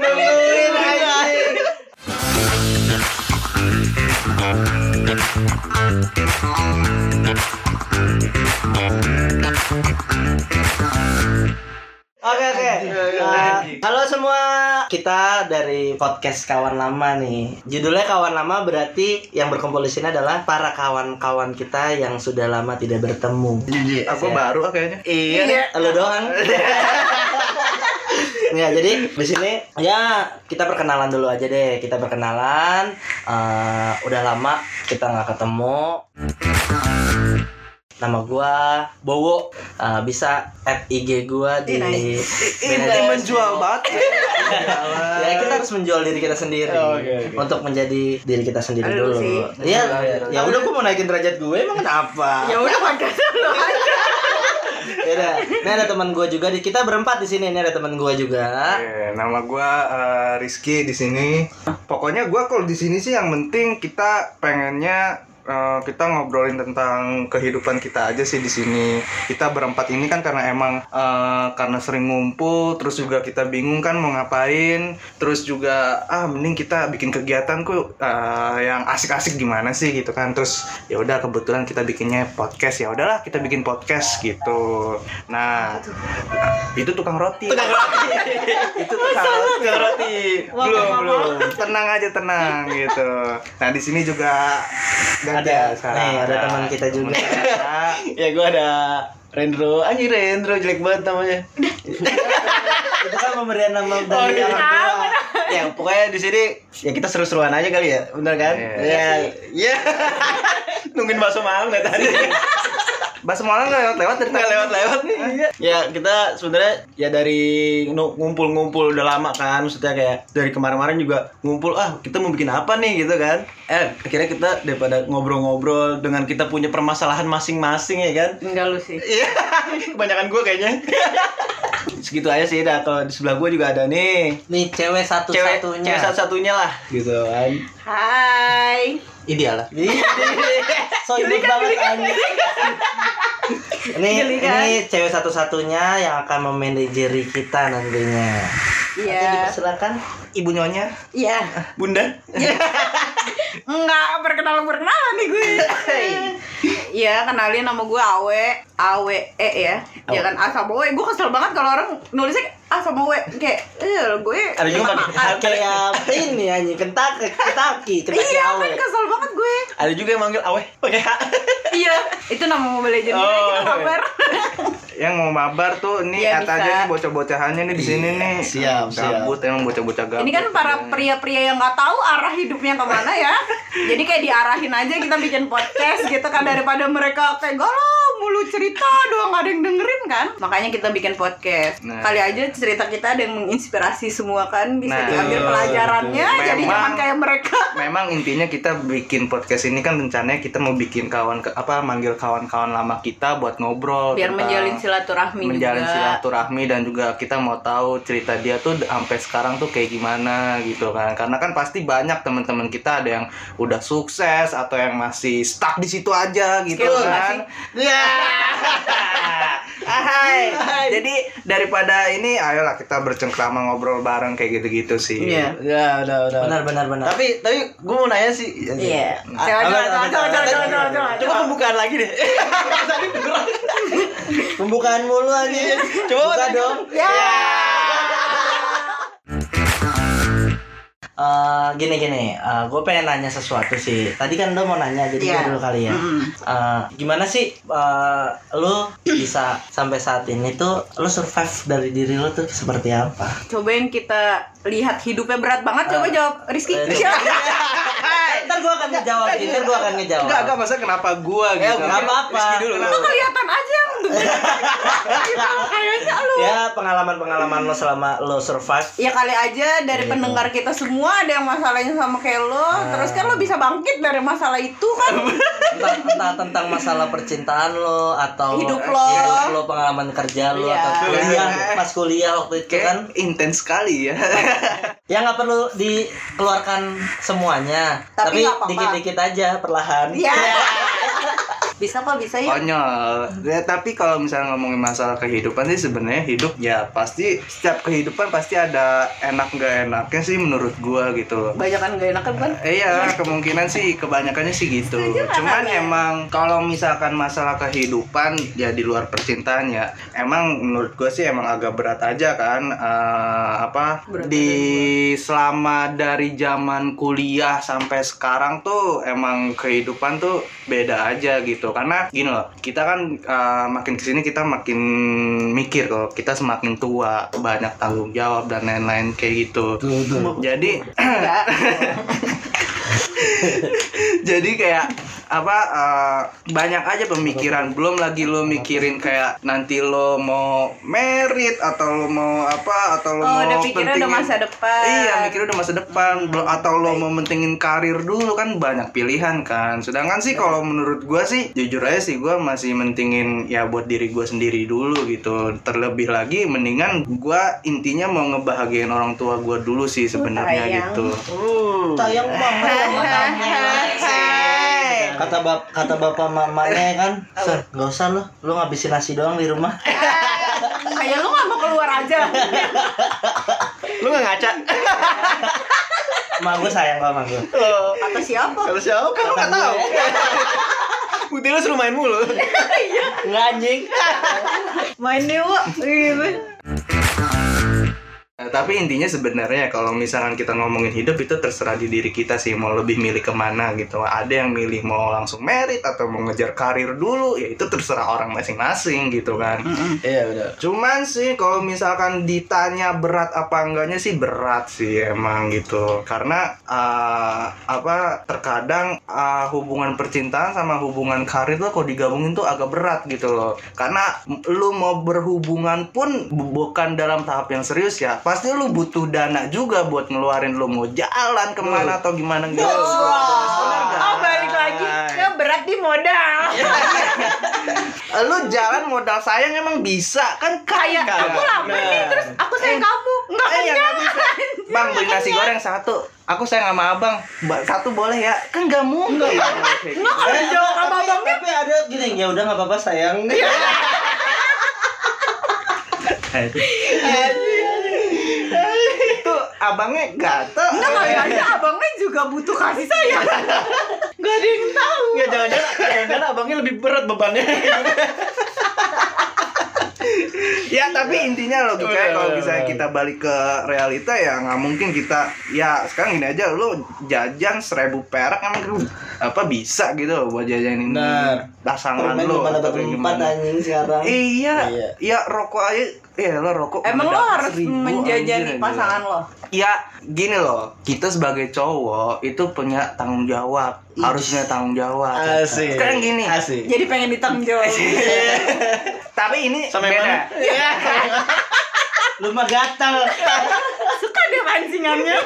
Nungguin anjing. Thank you. Oke oke. Uh, halo semua, kita dari podcast kawan lama nih. Judulnya kawan lama berarti yang berkumpul di sini adalah para kawan-kawan kita yang sudah lama tidak bertemu. Aku Ya. baru ah kayaknya. Iya, lu doang. ya, jadi di sini ya kita perkenalan dulu aja deh. Kita perkenalan. eh, udah lama kita nggak ketemu. Nama gua Bowo. Eh, bisa add IG gua di Ini menjual banget. ya kita harus menjual diri kita sendiri Oh, oke, oke. untuk menjadi diri kita sendiri Aduh, dulu. sih. Iya, Iya, ya udah gua mau naikin derajat gue emang kenapa? Ya udah podcast lu aja. Ya udah. Ini ada teman gue juga di kita berempat di sini. Ini ada teman gue juga. Oke, nama gua eh, Rizky di sini. Pokoknya gua kalau di sini sih yang penting kita pengennya eh, kita ngobrolin tentang kehidupan kita aja sih di sini. Kita berempat ini kan karena emang eh, karena sering ngumpul, terus juga kita bingung kan mau ngapain, terus juga ah mending kita bikin kegiatan kok eh, yang asik-asik gimana sih gitu kan. Terus ya udah kebetulan kita bikinnya podcast ya udahlah kita bikin podcast gitu. Nah, itu tukang roti. Tukang roti. itu tukang roti. Tukang roti. Belum, belum. Tenang aja tenang gitu. Nah, di sini juga Ada, sekarang. nih ada teman kita juga. ya gue ada Rendro. Anjir Rendro jelek banget namanya. Itu kan pemberian nama dari iya. orang tua. ya pokoknya di sini ya kita seru-seruan aja kali ya. Bener kan? Iya. ya ya nungguin bakso malam dari tadi Bahasa Malang nggak lewat-lewat dari nggak lewat-lewat nih ya kita sebenarnya ya dari ngumpul-ngumpul udah lama kan maksudnya kayak dari kemarin-kemarin juga ngumpul ah kita mau bikin apa nih gitu kan eh akhirnya kita daripada ngobrol-ngobrol dengan kita punya permasalahan masing-masing ya kan Enggak lu sih. Iya, kebanyakan gue kayaknya. Segitu aja sih, dah. Kalau di sebelah gue juga ada nih. Nih cewek Cewek, satu-satunya. cewek satu-satunya lah, gitu kan. Hai. Ideal lah. So imut banget anjing. Ini Geli kan? ini cewek satu-satunya yang akan memanajeri kita nantinya. Iya. dipersilakan. Ibu nyonya. Iya. Bunda. Enggak perkenalan perkenalan nih gue. Iya, kenalin nama gue Awe, Awe E ya. Ya kan A sama W. Gue kesel banget kalau orang nulisnya A sama W kayak eh gue Ada juga pakai. Kayak ini anjing Kentucky, Kentucky, Kentucky Iya, awe. kan kesel banget gue. Ada juga yang manggil Awe pakai H. Iya, itu nama Mobile Legends gue, Oh, kita kabar. Yang mau mabar tuh nih Iya, kata aja nih bocah-bocahannya nih di sini nih. siap, siap. Gabut emang bocah-bocah gabut. Ini kan para pria-pria yang nggak tahu arah hidupnya ke mana ya. Jadi kayak diarahin aja kita bikin podcast gitu kan daripada mereka kayak galau mulu cerita doang nggak ada yang dengerin kan. Makanya kita bikin podcast. Nah. Kali aja cerita kita ada yang menginspirasi semua kan bisa Nah, diambil pelajarannya betul. jadi Memang- jangan kayak mereka. Memang intinya kita bikin podcast ini kan rencananya kita mau bikin kawan apa manggil kawan-kawan lama kita buat ngobrol Biar menjalin silaturahmi menjalin juga. silaturahmi dan juga kita mau tahu cerita dia tuh sampai sekarang tuh kayak gimana gitu kan karena kan pasti banyak teman-teman kita ada yang udah sukses atau yang masih stuck di situ aja gitu nggak kan ya Hai. jadi daripada ini ayolah kita bercengkrama ngobrol bareng kayak gitu-gitu sih Iya. Ya, udah, udah. Benar benar benar. Tapi tapi gue mau nanya sih. Iya. Coba coba coba coba coba coba coba coba. Coba pembukaan lagi deh. Pembukaan mulu anjing. Coba Buka tadi- dong. Ya. Eh, gini gini, gue pengen nanya sesuatu sih. Tadi kan lo mau nanya, jadi gue dulu kali ya. Mm-mm. Eh, gimana sih eh, lo bisa sampai saat ini tuh lo survive dari diri lo tuh seperti apa? Coba yang kita lihat hidupnya berat banget. Coba jawab Rizky. Eh, Siapa? Ntar gue akan ngejawab, ntar gue akan ngejawab. enggak enggak masa kenapa gua Ya, gitu nggak apa-apa. Rizky dulu Lo kelihatan aja yang gitu, kayaknya lu. Ya pengalaman-pengalaman lo selama lo survive. Ya kali aja dari Gitu. pendengar kita semua ada yang masalahnya sama kayak lo, Ah. terus kan lo bisa bangkit dari masalah itu kan? entah, entah tentang masalah percintaan lo atau Hidup lo. hidup lo, pengalaman kerja lo Iya. atau kuliah pas kuliah waktu itu kayak kan intens sekali ya ya nggak perlu dikeluarkan semuanya. Tapi dikit-dikit aja perlahan. Ya. Bisa kok, bisa ya. konyol ya, tapi kalau misalnya ngomongin masalah kehidupan sih sebenarnya hidup ya pasti setiap kehidupan pasti ada enak nggak enaknya sih menurut gua gitu loh Banyak kan gak enak kan? Eh, Iya, kemungkinan sih kebanyakannya sih gitu. Nggak, Cuman Kak? emang kalau misalkan masalah kehidupan ya di luar percintaan ya, emang menurut gue sih emang agak berat aja kan. eh, apa Berat di selama dari zaman kuliah sampai sekarang tuh emang kehidupan tuh beda aja gitu. Karena gini loh, kita kan eh, makin ke sini kita makin mikir kok kita semakin tua, banyak tanggung jawab dan lain-lain kayak gitu. Jadi jadi kayak apa eh, banyak aja pemikiran. Belum lagi lo mikirin kayak nanti lo mau merit atau lo mau apa atau lo Oh, mau udah pikirnya udah pentingin- masa depan. iya mikirnya udah masa depan. Belum atau lo mau mentingin karir dulu kan banyak pilihan kan. Sedangkan sih kalau menurut gua sih jujur aja sih gua masih mentingin ya buat diri gua sendiri dulu gitu. Terlebih lagi mendingan gua intinya mau ngebahagiain orang tua gua dulu sih sebenarnya gitu. Sayang banget kamu. Kata bap kata bapak mamanya kan, "Son, nggak usah lo, lo ngabisin nasi doang di rumah. Kayak lu gak mau keluar aja. Lu nggak ngaca? Mak gue sayang sama gue. Kata siapa? Kalau siapa kan lu nggak tahu. Bukti lu suruh main mulu. Nggak anjing. Main nih, Wak. Gitu. Nah, tapi intinya sebenarnya kalau misalkan kita ngomongin hidup itu terserah di diri kita sih mau lebih milih ke mana gitu. Ada yang milih mau langsung merit atau mau ngejar karir dulu, ya itu terserah orang masing-masing gitu kan. Iya benar. Cuman sih kalau misalkan ditanya berat apa enggaknya sih berat sih emang gitu. Karena eh, apa terkadang eh, hubungan percintaan sama hubungan karir tuh kalau digabungin tuh agak berat gitu loh. Karena m- lu mau berhubungan pun bu- bukan dalam tahap yang serius ya. Pasti lu butuh dana juga buat ngeluarin lu mau jalan ke mana atau gimana gitu. Bener nggak? Oh, balik lagi ke berat di modal. Eh, lu jalan modal sayang emang bisa kan Kayak kagak. aku lapar nih, terus aku sayang kamu. Eh, ya nggak bisa. kenyang. Bang beli nasi goreng satu. Aku sayang sama abang. Ba- Satu boleh ya? Kan nggak mungkin. Enggak kalau dijawab sama abangnya. Tapi ada gini, ya udah nggak apa-apa sayang. Itu abangnya gatel. Enggak kayaknya abangnya juga butuh kasih sayang. Gak ada yang tahu. Nggak jangan-jangan jangan-jangan abangnya lebih berat bebannya. Ya tapi intinya logika Udah, kalau misalnya udah. kita balik ke realita ya nggak mungkin kita ya sekarang gini aja lu jajan seribu perak emang apa bisa gitu loh buat jajanin Benar. pasangan atau gimana. anjing sekarang. Iya, Iya. iya rokok aja, iya lo rokok. Emang lo harus menjajani anjir, anjir. pasangan lo. Ya gini loh, kita sebagai cowok itu punya tanggung jawab, harus punya tanggung jawab. Asik. Sekarang gini, Asik. Jadi pengen ditanggung jawab. tapi ini Sama yang beda. mana? Lu mah gatal. Suka deh pancingannya.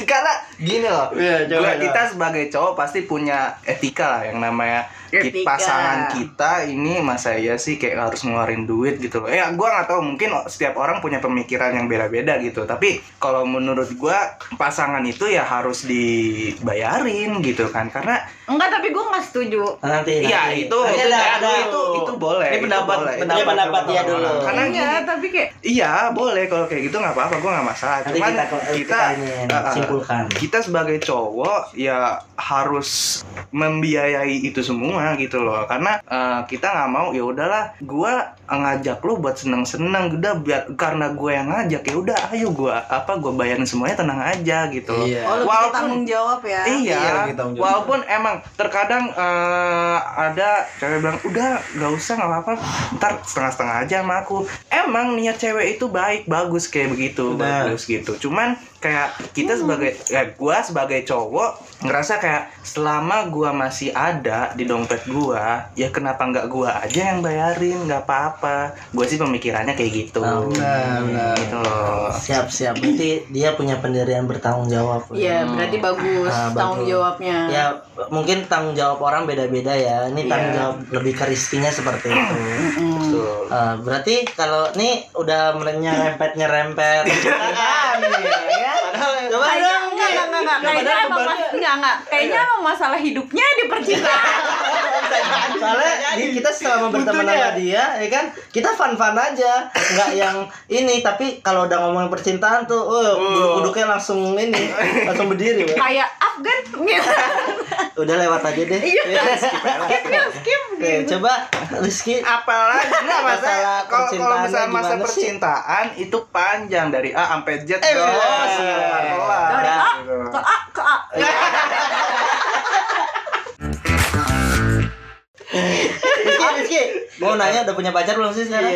Karena gini loh, Iya, coba, gua- coba. kita sebagai cowok pasti punya etika lah yang namanya Etika. pasangan kita ini masa iya sih kayak harus ngeluarin duit gitu loh. Ya gua nggak tahu mungkin setiap orang punya pemikiran yang beda-beda gitu. Tapi kalau menurut gua pasangan itu ya harus dibayarin gitu kan. Karena Enggak, tapi gue gak setuju. Nanti. Iya nanti. itu Nanti ada, ya, ada. itu itu boleh. Ini itu pendapat- boleh. Pendapat dia dulu. Karena Iya, tapi kayak iya boleh kalau kayak gitu nggak apa-apa, gue nggak masalah. Nanti Cuman kita kita kita, ini uh, uh, simpulkan. kita sebagai cowok ya harus membiayai itu semua gitu loh. Karena uh, kita nggak mau ya udahlah, gua ngajak lu buat seneng-seneng, udah biar karena gue yang ngajak ya udah, ayo gua apa gue bayarin semuanya tenang aja gitu loh. Iya. Oh, Walaupun- tanggung jawab ya. Iya, Iya, jawab. walaupun emang terkadang eh, ada cewek bilang udah nggak usah nggak apa-apa, ntar setengah-setengah aja sama aku. Emang niat cewek itu baik, bagus kayak begitu, Benar. bagus gitu. Cuman kayak kita sebagai ya gua sebagai cowok ngerasa kayak selama gua masih ada di dompet gua, ya kenapa nggak gua aja yang bayarin, nggak apa-apa. Gua sih pemikirannya kayak gitu. Oh, benar, benar. Gitu loh. Siap siap. Berarti dia punya pendirian bertanggung jawab. Iya, berarti bagus Ah, tanggung bagus. jawabnya. Ya mungkin tanggung jawab orang beda-beda ya. Ini tanggung Iya. jawab lebih ke seperti itu. Mm. Betul. Eh, berarti kalau nih udah nyerempet nyerempet. ya. Coba Kayaknya dong. enggak, enggak, enggak, enggak. Kayaknya emang enggak, enggak. Kayaknya emang masalah hidupnya di percintaan. Soalnya di- kita selama berteman sama dia, ya kan, kita fun-fun aja, nggak yang ini. Tapi kalau udah ngomongin percintaan tuh, oh, duduknya langsung ini, langsung berdiri. Kayak Afgan gitu Udah lewat aja deh. Iya. skip ya skip Oke, coba Rizky. apalagi nggak Masalah masalah kalau kalau percintaannya misalnya masa sih? percintaan itu panjang dari A sampai Z Eh, dong. iya. Dari A ke A ke A Rizky, Rizky, mau nanya udah punya pacar belum sih sekarang?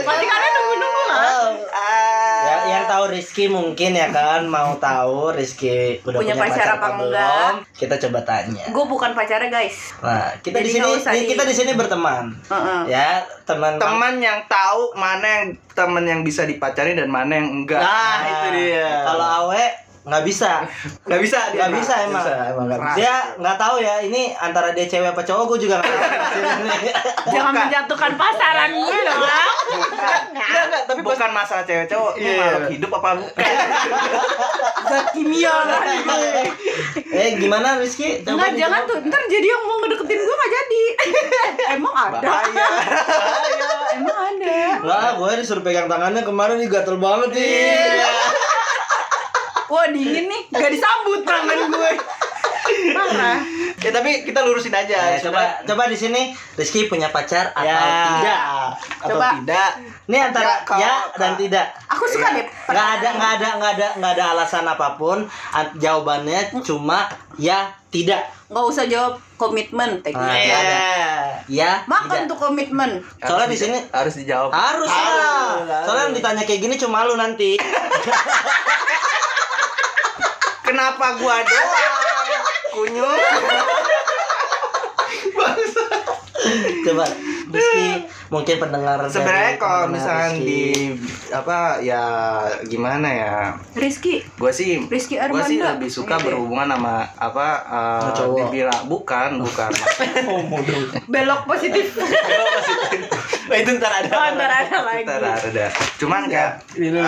pasti kalian nunggu nunggu kan Oh. Ah. Ya, yang tahu Rizky mungkin ya kan mau tahu Rizky udah Punya punya, pacar apa belum? enggak? Kita coba tanya. gue bukan pacarnya guys Nah, kita di sini kita di sini berteman. Heeh. Ya, teman teman yang tahu mana yang teman yang bisa dipacarin dan mana yang enggak. Nah, itu dia. Kalau Awe nggak bisa. nggak bisa dia. Nggak bisa emang. Bisa, emang nggak bisa. Dia nggak tahu ya ini antara dia cewek apa cowok gue juga nggak tahu. jangan menjatuhkan pasaran gue dong ah. Enggak, enggak, tapi pas bukan masalah cewek cowok, ini Iya. makhluk hidup apa bukan? zat kimia lah eh gimana Rizky? Enggak, dijawab. jangan tuh. Ntar jadi yang mau ngedeketin gue gak jadi. Emang ada. Bahaya. Emang ada. Lah, gue disuruh pegang tangannya kemarin nih gatel banget nih. Wah dingin nih. Gak disambut tangan gue. Parah. Ya tapi kita lurusin aja. Ya, coba coba di sini Rizky punya pacar atau ya. tidak? Atau Coba. tidak. Ini antara Ya, kalau- ya dan tidak. Aku suka deh. Nggak ada nggak ada nggak ada nggak ada alasan apa pun. Jawabannya cuma ya tidak. Nggak usah jawab komitmen. Ah, Iya. ada. Ya Makan tidak. tuh komitmen. Soalnya di sini harus dijawab. harus lah. Harus. Soalnya yang ditanya kayak gini cuma lu nanti. Kenapa gua doang? Kunyuk. Coba Rizky mungkin pendengar Sebenarnya kalau misalnya Rizky. di apa ya gimana ya? Rizky. Gue sih Rizky gue sih lebih suka Oke. berhubungan sama apa uh, cowok. dibilang bukan bukan Belok positif. Wah, itu ntar ada. Oh, ntar ada lagi. Ntar ada. Cuman kayak Ini dulu.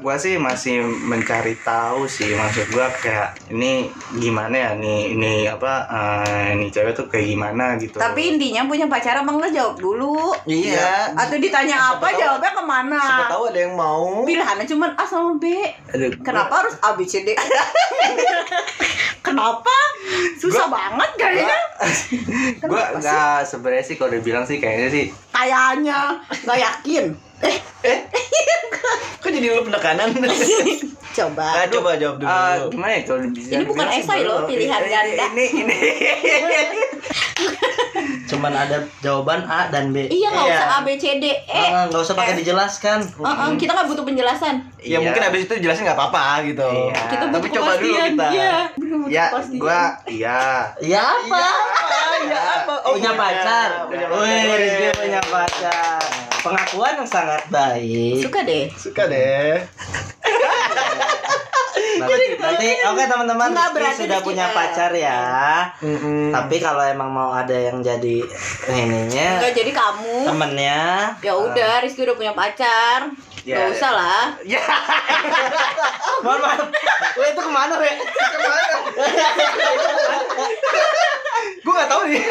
gue sih masih mencari tahu sih maksud gue kayak ini gimana ya nih ini apa uh, ini cewek tuh kayak gimana gitu. Tapi intinya punya pacar emang lo jawab dulu. Iya. Atau ditanya Siapa apa tahu- jawabnya ke mana? Siapa tahu ada yang mau. Pilihannya cuma A sama B. Aduh, Kenapa harus A B C D? Kenapa? Susah banget kayaknya. gue nggak sebenarnya sih kalau dibilang sih kayaknya sih Kayaknya nggak yakin. Eh, Kok jadi lu penekanan? coba. Nah, coba jawab dulu. Eh, gimana ya kalau bisa Ini bukan esai loh, pilihan Ini- ganda. Ini ini. cuman ada jawaban A dan B. Iya nggak Iya. usah A B C D E. Ah, nggak usah pakai dijelaskan. Heeh, kita nggak butuh penjelasan. ya Iya. mungkin abis itu jelasin nggak apa-apa gitu. Iya. Kita Tapi coba dulu kita. Iya, Ya, gua iya. Ya apa? Ya apa? punya pacar. Punya Wih, pacar. Rizky punya pacar. Pengakuan yang sangat baik. suka deh. Suka deh. Nanti, nanti oke teman-teman Nggak, Rizky berarti sudah punya nggak. pacar ya. Mm-mm. Tapi kalau emang mau ada yang jadi ininya Enggak jadi kamu. temennya Ya udah, Rizky udah punya pacar. Ya. Gak usah lah. Ya. Mohon maaf. Weh itu ke mana weh? Gue nggak tahu nih.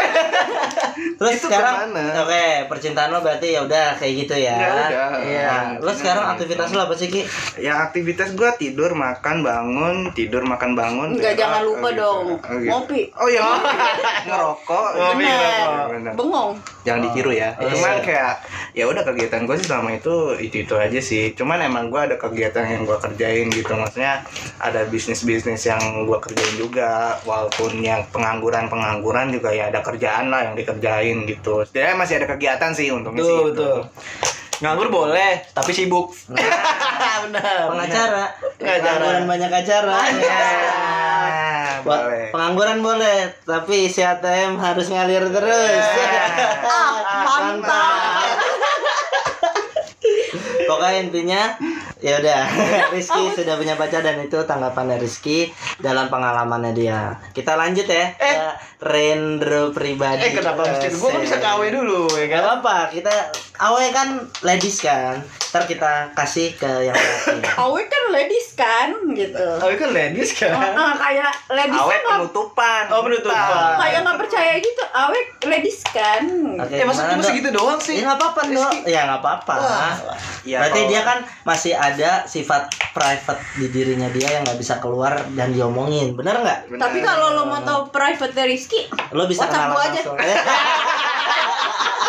Terus Itu sekarang oke percintaan lo berarti ya udah kayak gitu ya. Ya udah. Iya. Lo sekarang aktivitas lo apa sih Ki? Ya aktivitas gua tidur, makan, bangun, tidur, makan, bangun. Enggak, Ya, jangan oh, lupa gitu. dong. Oh, gitu. Ngopi. Oh iya, ngerokok. Ngopi, Bener. Bener, bener. Bengong. Jangan ditiru ya. Oh, Cuman iya. kayak ya udah kegiatan gue sih selama itu itu itu aja sih. Cuman emang gue ada kegiatan yang gue kerjain gitu. Maksudnya ada bisnis bisnis yang gue kerjain juga. Walaupun yang pengangguran pengangguran juga ya ada kerjaan lah yang dikerjain gitu. Jadi masih ada kegiatan sih untungnya sih. Betul, gitu. betul. Nganggur boleh, tapi sibuk. Benar. Pengacara. Pengacara. Pengangguran banyak acara. Ya, Buat boleh. pengangguran boleh, tapi isi ATM harus ngalir terus. Ah, mantap. Pokoknya intinya ya udah Rizky sudah punya pacar dan itu tanggapannya Rizky dalam pengalamannya dia. Kita lanjut ya Eh. Rendro pribadi. Eh kenapa mesti gue bisa KW dulu ya Gak kan? apa-apa, kita Awe kan ladies kan. Ntar kita kasih ke yang laki. Awe kan ladies kan gitu. Oh, kan ladies Oh, kan? ah, kayak ladies Awe kan nggak- penutupan. Oh, penutupan. kayak nggak percaya gitu. Awe ladies kan. Oke, Eh, masa gimana, cuma segitu doang sih? Ya nggak apa-apa dok. Ya nggak apa-apa. Ya, Berarti kalau- dia kan masih ada sifat private di dirinya dia yang nggak bisa keluar dan diomongin. Bener nggak? Tapi kalau lo mau tahu private Rizky, Lo bisa WhatsApp gua aja.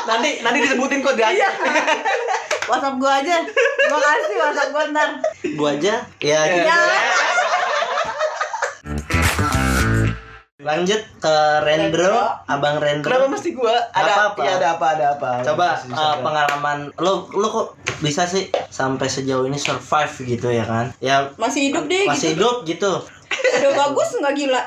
nanti nanti disebutin kok dia. Iya. WhatsApp gua aja. Gua kasih WhatsApp gua ntar. gua aja. Ya. gitu. Ya. Lanjut ke Rendro, Rendro. Abang Rendro. Kenapa mesti gua? Ada apa-apa. Iya, ada apa? Ada apa? Coba uh, pengalaman lo lo kok bisa sih sampai sejauh ini survive gitu ya kan? Ya Masih hidup deh masih gitu. hidup gitu. Udah bagus nggak gila.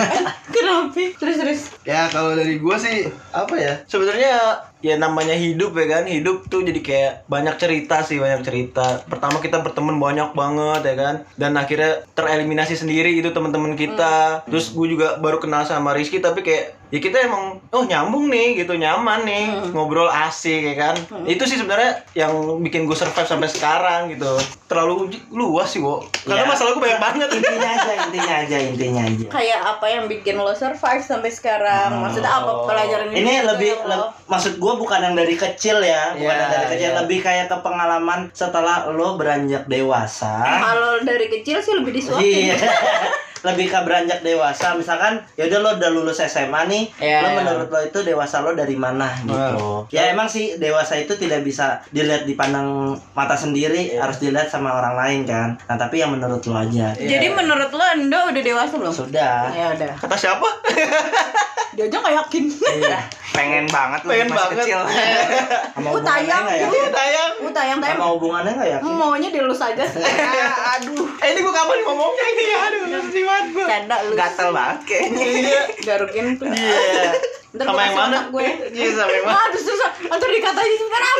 Kenapa? Terus terus. Ya kalau dari gua sih apa ya? Sebenarnya ya namanya hidup ya kan. Hidup tuh jadi kayak banyak cerita sih, banyak cerita. Pertama kita berteman banyak banget ya kan. Dan akhirnya tereliminasi sendiri itu teman-teman kita. Terus gue juga baru kenal sama Rizky tapi kayak ya kita emang oh nyambung nih gitu nyaman nih ngobrol asik ya kan itu sih sebenarnya yang bikin gue survive sampai sekarang gitu terlalu luas sih wo karena Ya. masalah gue banyak banget intinya aja, intinya aja, intinya aja. Kayak apa yang bikin lo survive sampai sekarang? Maksudnya apa pelajaran Ini hidup lebih le- lo- maksud gue bukan yang dari kecil ya, bukan Iya, yang dari kecil, iya. lebih kayak ke pengalaman setelah lo beranjak dewasa. Kalau dari kecil sih lebih disuapin. Iya. lebih ke beranjak dewasa. Misalkan ya udah lo udah lulus SMA nih Iya. lo menurut lo itu dewasa lo dari mana gitu. Ya emang sih dewasa itu tidak bisa dilihat dipandang mata sendiri harus dilihat sama orang lain kan. Nah tapi yang menurut lo aja. Jadi menurut lo Endo udah dewasa belum? sudah. Ya udah. kata siapa? Dia aja nggak yakin. iya. Pengen banget lu Pengen masih banget. kecil. sama Uh, hubungannya tayang, ya? Uh. tayang Uh, tayang. Tayang. sama hubungannya nggak ya Maunya dilus aja. aduh. Eh ini gue kapan ngomongnya ini? Aduh sedih banget gue Canda lu. Gatel banget kayaknya. iya Garukin tuh. iya Ntar sama yang kasih mana otak gue. iya sama yang mana Ah, terus terus ntar dikatain sekarang.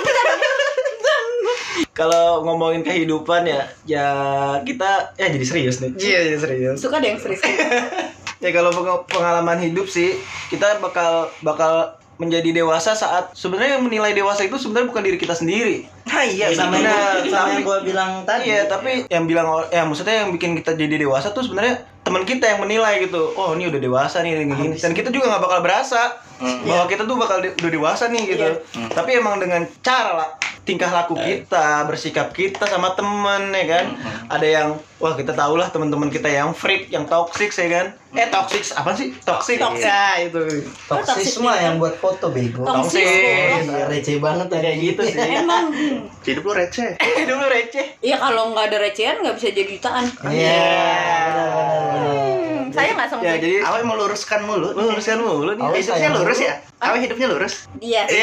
kalau ngomongin kehidupan ya ya kita ya jadi serius nih iya jadi serius Suka deh yang serius. ya kalau peng- pengalaman hidup sih kita bakal bakal menjadi dewasa saat sebenarnya yang menilai dewasa itu sebenarnya bukan diri kita sendiri Nah iya sama yang sama yang gue bilang tadi Iya, tapi yang bilang ya maksudnya yang bikin kita jadi dewasa tuh sebenarnya teman kita yang menilai gitu. Oh, ini udah dewasa nih gini gini. Dan kita juga nggak bakal berasa bahwa kita tuh bakal de- udah dewasa nih gitu. Tapi emang dengan cara lah tingkah laku kita, bersikap kita sama temen ya kan. Ada yang wah kita tahu lah teman-teman kita yang freak, yang toxic ya kan. Eh toxic apa sih? Toxic. Toxic. Ya, itu. toksis mah yang buat foto bego Toksis. Iya, receh banget ya Kayak gitu sih. Emang Hidup lu receh. Hidup lu receh. Iya kalau nggak ada recehan nggak bisa jadi jutaan. iya Hmm, saya nggak sama Ya, jadi Awe mau luruskan mulu. lu luruskan mulu nih. Awe Hidupnya lurus ya? Awe hidupnya lurus. Iya.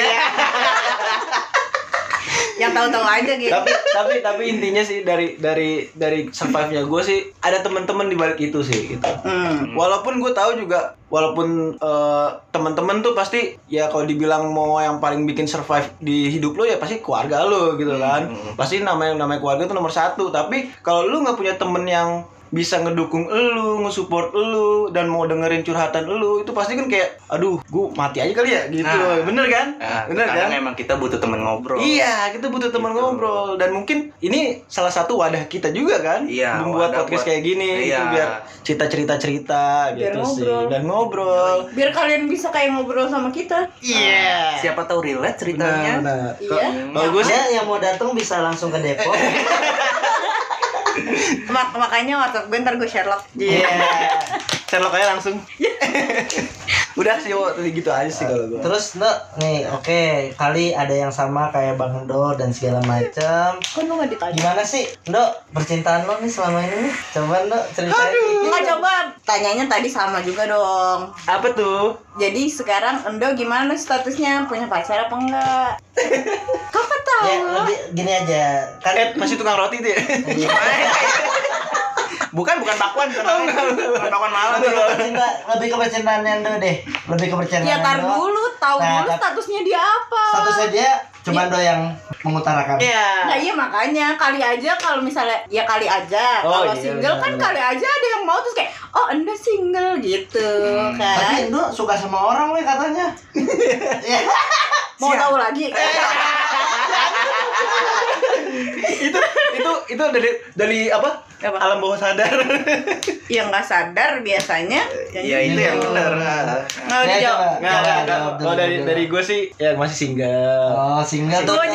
Yang tahu-tahu aja gitu. tapi tapi tapi intinya sih dari dari dari survive nya gue sih ada teman-teman di balik itu sih gitu Hmm. walaupun gue tahu juga walaupun eh, teman-teman tuh pasti ya kalau dibilang mau yang paling bikin survive di hidup lo ya pasti keluarga lo gitu kan pasti namanya namanya keluarga itu nomor satu tapi kalau lu nggak punya temen yang bisa ngedukung elu, nge-support elu dan mau dengerin curhatan elu itu pasti kan kayak aduh gue mati aja kali ya gitu Nah. bener kan Nah, bener kan kadang emang kita butuh temen ngobrol. Iya, kita butuh teman Gitu. ngobrol dan mungkin ini salah satu wadah kita juga kan, Iya, membuat podcast buat- kayak gini, Iya. itu biar cerita cerita cerita Biar gitu sih ngobrol. dan ngobrol. Biar kalian bisa kayak ngobrol sama kita. Iya. Siapa tahu relate ceritanya. Nah, Iya. Kalau gue sih, Ya, yang mau datang bisa langsung ke Depok. Mak makanya WhatsApp gue ntar gue Sherlock. iya. Sherlock aja langsung. Udah sih. Tadi gitu aja sih kalau gue. Terus Ndok, nih oke kali ada yang sama kayak Bang Endo dan segala macam. Kan lu nggak ditanya. Gimana sih, Ndok, percintaan lo nih selama ini nih? Coba Ndok ceritain dikit. Nggak coba tanyanya tadi sama juga dong. Apa tuh? Jadi sekarang Endo gimana statusnya? Punya pacar apa enggak? Kakak tahu. Ya, lebih gini aja. Kan Eh, masih tukang roti tuh ya? Iya. Bukan bukan bakwan, bukan bukan bakwan malam. lebih ke percinta, lebih ke percintaan Endo deh. Lebih ke percintaan Ya tar dulu, tahu Nah, dulu tat- statusnya dia apa. Statusnya dia cuma Endo yang mengutarakan. Nah Iya. iya makanya kali aja kalau misalnya ya kali aja Oh, kalau iya, single benar, kan benar. kali aja ada yang mau terus kayak oh anda single gitu Tapi kan Endo suka sama orang weh katanya. Ya. mau tahu lagi itu itu itu dari dari apa? Apa? Alam bawah sadar. yang nggak sadar biasanya Iya itu yang benar. nggak Ya, dijawab coba. Enggak, enggak, Jawab enggak. dulu, Kalau dari dari gue sih ya masih single. Oh, single tuh. gue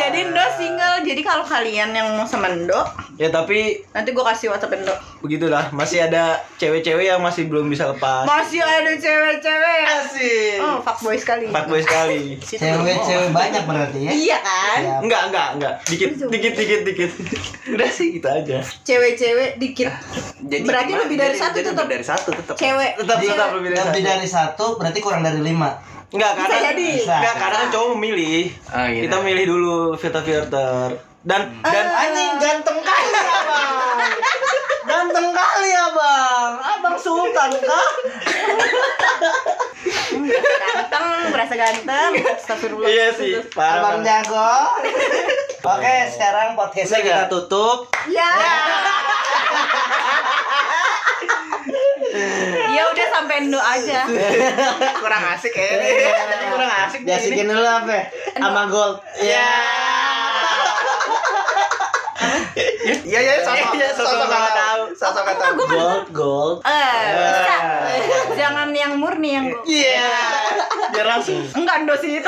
single jadi kalau kalian yang mau sama Ndo Ya tapi nanti gue kasih WhatsApp Ndo begitulah, masih ada cewek-cewek yang masih belum bisa lepas. masih ada cewek-cewek yang Asik. oh fuckboy sekali Fuckboy sekali. Cewek-cewek banyak berarti ya. iya kan Ya. Enggak, enggak, enggak. Dikit, dikit, dikit, dikit. Udah sih gitu aja. cewek-cewek dikit Jadi Berarti lebih dari Jadi- satu jadi tetap. lebih dari satu tetap. cewek Tetap tetap lebih dari Lebih satu. dari satu berarti kurang dari lima. Enggak, Bisa karena jadi. Bisa. enggak karena kan cowok memilih. Oh, iya. Kita milih dulu filter-filter. Dan dan Ah. Anjing ganteng kali abang. Ganteng kali abang. Abang sultan kah? ganteng berasa ganteng Astagfirullah iya sih, parah. Abang jago. Oke, sekarang podcastnya kita tutup. ya ya udah sampai Ndo aja kurang asik ya. Ini kurang asik nih. Diasikin dulu apa? Sama gold. Ya. Iya iya sosok Iya, sosok nggak tahu. Sosok nggak tahu. Gold, gold. eh bisa jangan yang murni yang gue Iya. Biar langsung. enggak Ndo sih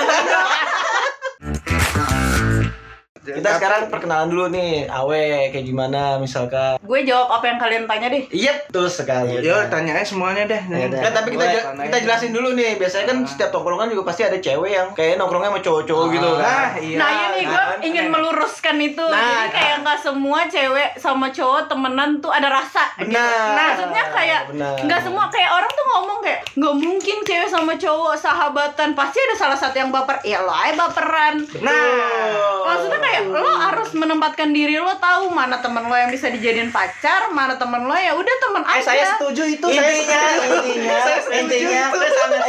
Kita sekarang perkenalan dulu nih, Awe kayak gimana misalkan. gue jawab apa yang kalian tanya deh Iya, betul sekali. Yo tanya aja semuanya deh. Ya. Kan tapi kita tanya kita jelasin dulu nih. Biasanya kan setiap tongkrongan juga pasti ada cewek yang kayak nongkrongnya sama cowok-cowok gitu kan. Nah, iya. nah ini gue kan? ingin meluruskan itu Nah, jadi kayak nggak semua cewek sama cowok temenan tuh ada rasa gitu. Benar. maksudnya kayak Benar. nggak semua kayak orang tuh ngomong kayak nggak mungkin cewek sama cowok sahabatan pasti ada salah satu yang baper ya lo aja baperan Nah, maksudnya kayak lo harus menempatkan diri lo tahu mana temen lo yang bisa dijadiin pacar mana temen lo ya udah temen Eh aja saya setuju itu. saya Intinya, setuju. intinya, intinya, itu.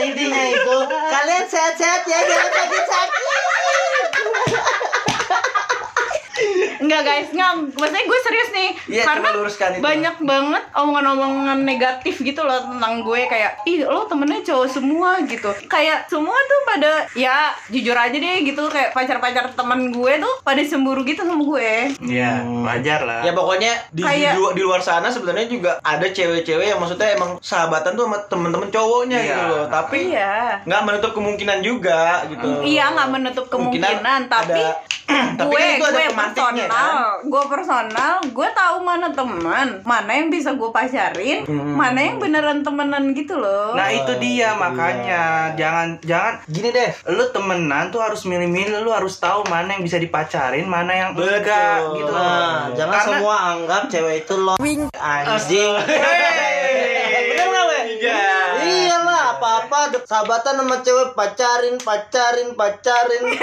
intinya itu kalian sehat-sehat ya jangan sakit-sakit. Enggak guys, enggak. Maksudnya gue serius nih. Iya, karena itu. banyak banget omongan-omongan negatif gitu loh tentang gue kayak, ih lo temennya cowok semua gitu. Kayak semua tuh pada ya jujur aja deh gitu kayak pacar-pacar teman gue tuh pada cemburu gitu sama gue. iya wajar lah. Ya pokoknya di, Kayak- di, luar- di luar sana sebenarnya juga ada cewek-cewek yang maksudnya emang sahabatan tuh sama temen-temen cowoknya Iya. gitu loh. Tapi Iya. nggak menutup kemungkinan juga gitu. Iya nggak menutup kemungkinan, tapi ada- tapi gue kan itu ada gue personal, kan? gue personal, gue tahu mana teman, mana yang bisa gue pacarin, Hmm. mana yang beneran temenan gitu loh. Nah itu dia iya. makanya jangan jangan gini deh, lu temenan tuh harus milih-milih, lu harus tahu mana yang bisa dipacarin, mana yang Betul. enggak gitu. Nah, jangan Karena- semua anggap cewek itu lo anjing. Bener nggak, We? Iya. Iya de- sahabatan sama cewek pacarin, pacarin, pacarin.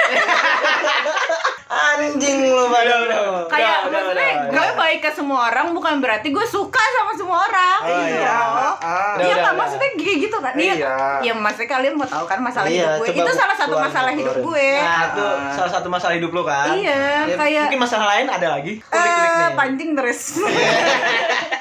Anjing lu pada Udah, udah. lu. kayak Udah, udah, maksudnya udah, gue baik ke semua orang bukan berarti gue suka sama semua orang Oh, gitu iya. Ah. Iya kan maksudnya kayak gitu kan Iya Iya. Iya maksudnya kalian mau tahu kan masalah Iya, hidup gue Itu bu- salah satu masalah hidup gue Nah, itu salah satu masalah hidup lo kan. Iya, Ya, kayak- mungkin masalah lain ada lagi. Eh, nih. pancing terus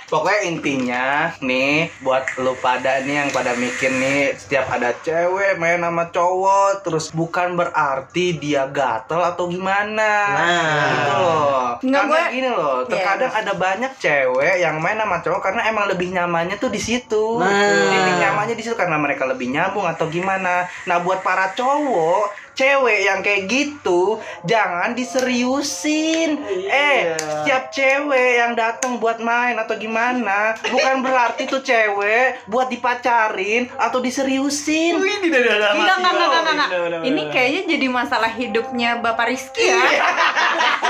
Pokoknya intinya nih buat lu pada nih yang pada mikir nih setiap ada cewek main sama cowok terus bukan berarti dia gatel atau gimana. Nah. gitu loh. Nggak, karena gue- gini loh, terkadang ada banyak cewek yang main sama cowok karena emang lebih nyamannya tuh di situ. Nah. Titik nyamannya di situ karena mereka lebih nyambung atau gimana. Nah, buat para cowok Cewek yang kayak gitu jangan diseriusin. Eh, setiap cewek yang datang buat main atau gimana, bukan berarti tuh cewek buat dipacarin atau diseriusin. Wih, tidak ada Enggak, enggak, enggak, enggak, enggak. Bener, bener, Ini kayaknya jadi masalah hidupnya Bapak Rizky ya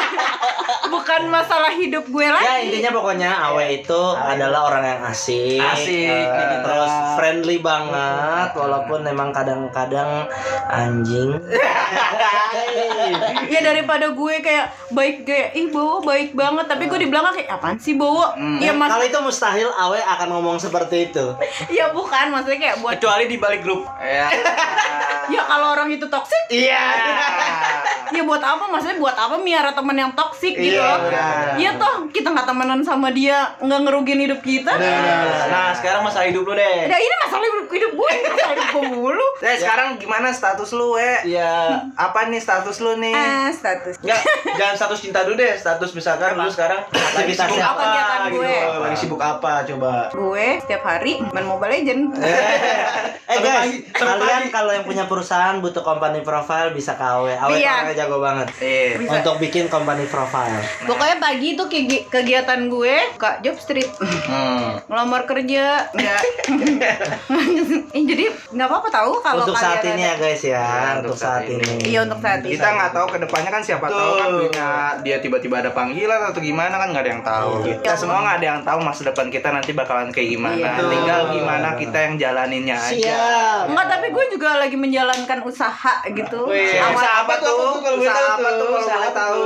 Bukan masalah hidup gue lagi Ya intinya pokoknya Awe itu adalah orang yang asik, Asik, gitu. terus friendly banget, walaupun memang kadang-kadang anjing. Ya daripada gue kayak baik kayak ih Bowo baik banget tapi gue di belakang kayak apaan sih Bowo? Ya mas Kalau itu mustahil Awe akan ngomong seperti itu. ya bukan maksudnya kayak buat kecuali di balik grup. Ya. ya kalau orang itu toksik Iya. ya buat apa maksudnya buat apa miara teman yang toksik gitu Iya, loh. benar. Ya toh kita nggak temenan sama dia nggak ngerugin hidup kita. Nah, sekarang masalah hidup lo deh. Nah ini masalah hidup, hidup gue, masalah hidup gue mulu. Eh, sekarang gimana status lu, we? Iya. Apa nih status lu nih? Eh, status. Enggak, jangan status cinta dulu deh. Status misalkan lu sekarang lagi sibuk apa? Kegiatan gitu. gue. Lagi sibuk apa coba? Gue setiap hari main Mobile Legend. Eh Sampai guys, kalian kalau yang punya perusahaan butuh company profile bisa ke AW. AW Iya. orangnya jago banget. Iya. Bisa. Untuk bikin company profile. Pokoknya pagi itu kegi- kegiatan gue kak job street Hmm. ngelamar kerja enggak Eh, jadi nggak apa-apa tahu kalau untuk saat ini ada- ya guys ya, Iya, untuk saat ini. iya untuk saat ini Kita nggak tahu ke depannya kan siapa tahu kan punya dia tiba-tiba ada panggilan atau gimana kan nggak ada yang tahu. Iya. Kita semua nggak ada yang tahu masa depan kita nanti bakalan kayak gimana. Iya. Tinggal gimana kita yang jalaninnya aja. Siap. Enggak, tapi gue juga lagi menjalankan usaha gitu. Wih, usaha apa tuh? Usaha apa tuh, tuh kalau usaha boleh tahu?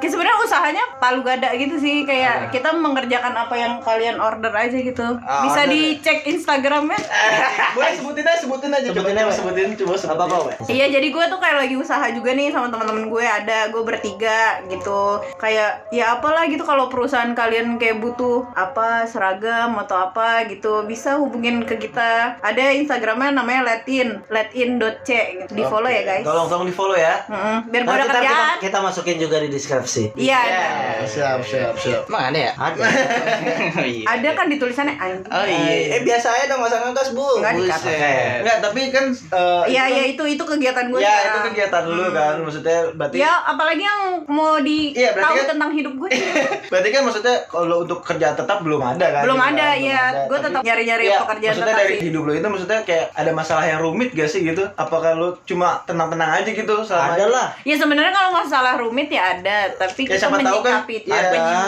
Sebenarnya usahanya palu gada gitu sih, kayak kita mengerjakan apa yang kalian order aja gitu. Ah, Bisa order. dicek Instagramnya. Boleh sebutin aja, sebutin aja. Sebutin coba, coba sebutin, coba sebutin. Apa apa? Iya, jadi gue tuh kayak lagi usaha juga nih sama teman-teman gue ada, gue bertiga gitu. Kayak ya apalah gitu kalau perusahaan kalian kayak butuh apa seragam atau apa gitu, bisa hubungin ke kita. Ada Instagramnya namanya Latin, latin.c gitu. Di follow ya guys. Tolong tolong di follow ya. Mm-mm, biar gue ada kita, kerjaan. kita masukin juga di deskripsi. Iya. Ya, ada. siap, siap, siap. Emang ada ya? Ada. Oh, iya. Ada kan di tulisannya anjing. Oh iya. Eh biasa aja dong, nggak usah ngegas bu. Enggak dikat. Buset. Enggak, tapi kan. eh, Iya, itu iya kan- itu itu kegiatan gue. Ya sekarang. itu kegiatan dulu kan, maksudnya berarti. Ya, apalagi yang mau di Iya, tahu kan- tentang hidup gue. Berarti kan maksudnya kalau untuk kerjaan tetap belum ada kan? Belum gitu ada, kan? iya. ada. Gue tetap nyari-nyari Iya, pekerjaan maksudnya tetap dari sih. hidup lo itu maksudnya kayak ada masalah yang rumit gak sih gitu? Apakah lo cuma tenang-tenang aja gitu selama Ada lah. Ya sebenarnya kalau masalah rumit ya ada, tapi Ya siapa tahu kan ya,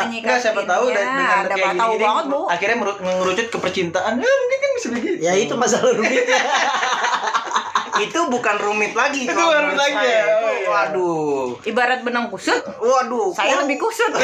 enggak siapa tahu dan dengan ada kayak tahu gini, banget, Bu. akhirnya mengerucut ke percintaan. Ya mungkin kan bisa begitu. Ya itu masalah rumitnya. Itu bukan rumit lagi. Itu bukan rumit lagi saya. ya? Itu, Oh, iya. Waduh. Ibarat benang kusut, Waduh. saya lebih kusut.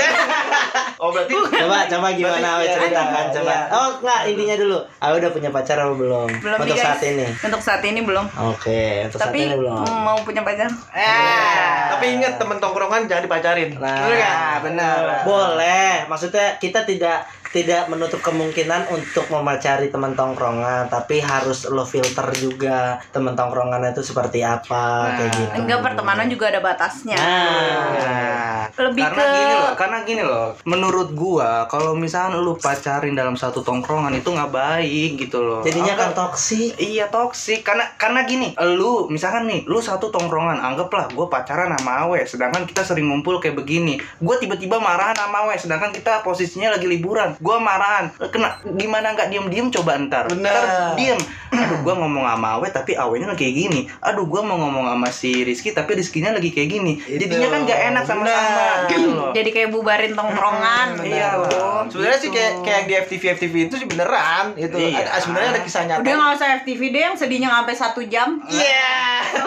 Oh berarti coba coba gimana Berarti- Awe ya, ceritakan iya, coba. iya. Oh enggak intinya dulu. Awe udah punya pacar apa belum? Belum Untuk saat ini. Untuk saat ini belum. Oke, untuk Tapi saat ini belum. mau punya pacar. Eh, tapi ingat temen tongkrongan jangan dipacarin. Nah? Nah, benar. Boleh, maksudnya kita tidak tidak menutup kemungkinan untuk memacari teman tongkrongan, tapi harus lo filter juga teman tongkrongan itu seperti apa kayak Nah. gitu. Enggak pertemanan juga ada batasnya. Nah, Lebih karena ke- gini loh, karena gini loh. Menurut gua, kalau misalnya lu pacarin dalam satu tongkrongan itu nggak baik gitu loh. jadinya kan toksik. Iya toksik karena karena gini, lu misalkan nih, lu satu tongkrongan, anggaplah gue pacaran sama Awe, sedangkan kita sering ngumpul kayak begini. Gue tiba-tiba marahan sama Awe, sedangkan kita posisinya lagi liburan. Gue marahan, kena gimana nggak diem-diem coba ntar. Ntar diem. Aduh, gue ngomong sama Awe tapi Awe-nya lagi kayak gini. Aduh, gue mau ngomong sama si Rizky tapi Rizky-nya lagi kayak gini. Itu. Jadinya kan nggak enak sama-sama Benar. gitu loh. Jadi kayak bubarin tongkrongan. Iya loh. Sebenarnya sih kayak kayak di FTV FTV itu sih beneran itu. Iya. Ada, sebenarnya ada kisah nyata. Udah nggak usah FTV deh yang sedihnya sampai satu jam. Iya.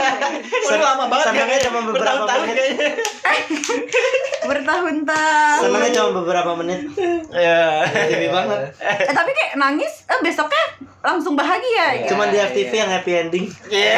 Udah lama banget Senangnya cuma beberapa Bertahun-tahun menit. kayaknya. Bertahun-tahun. Senangnya cuma beberapa menit. Iya. TV banget. Eh, tapi kayak nangis, eh besoknya langsung bahagia. gitu. Cuman di FTV yang happy ending. Iya.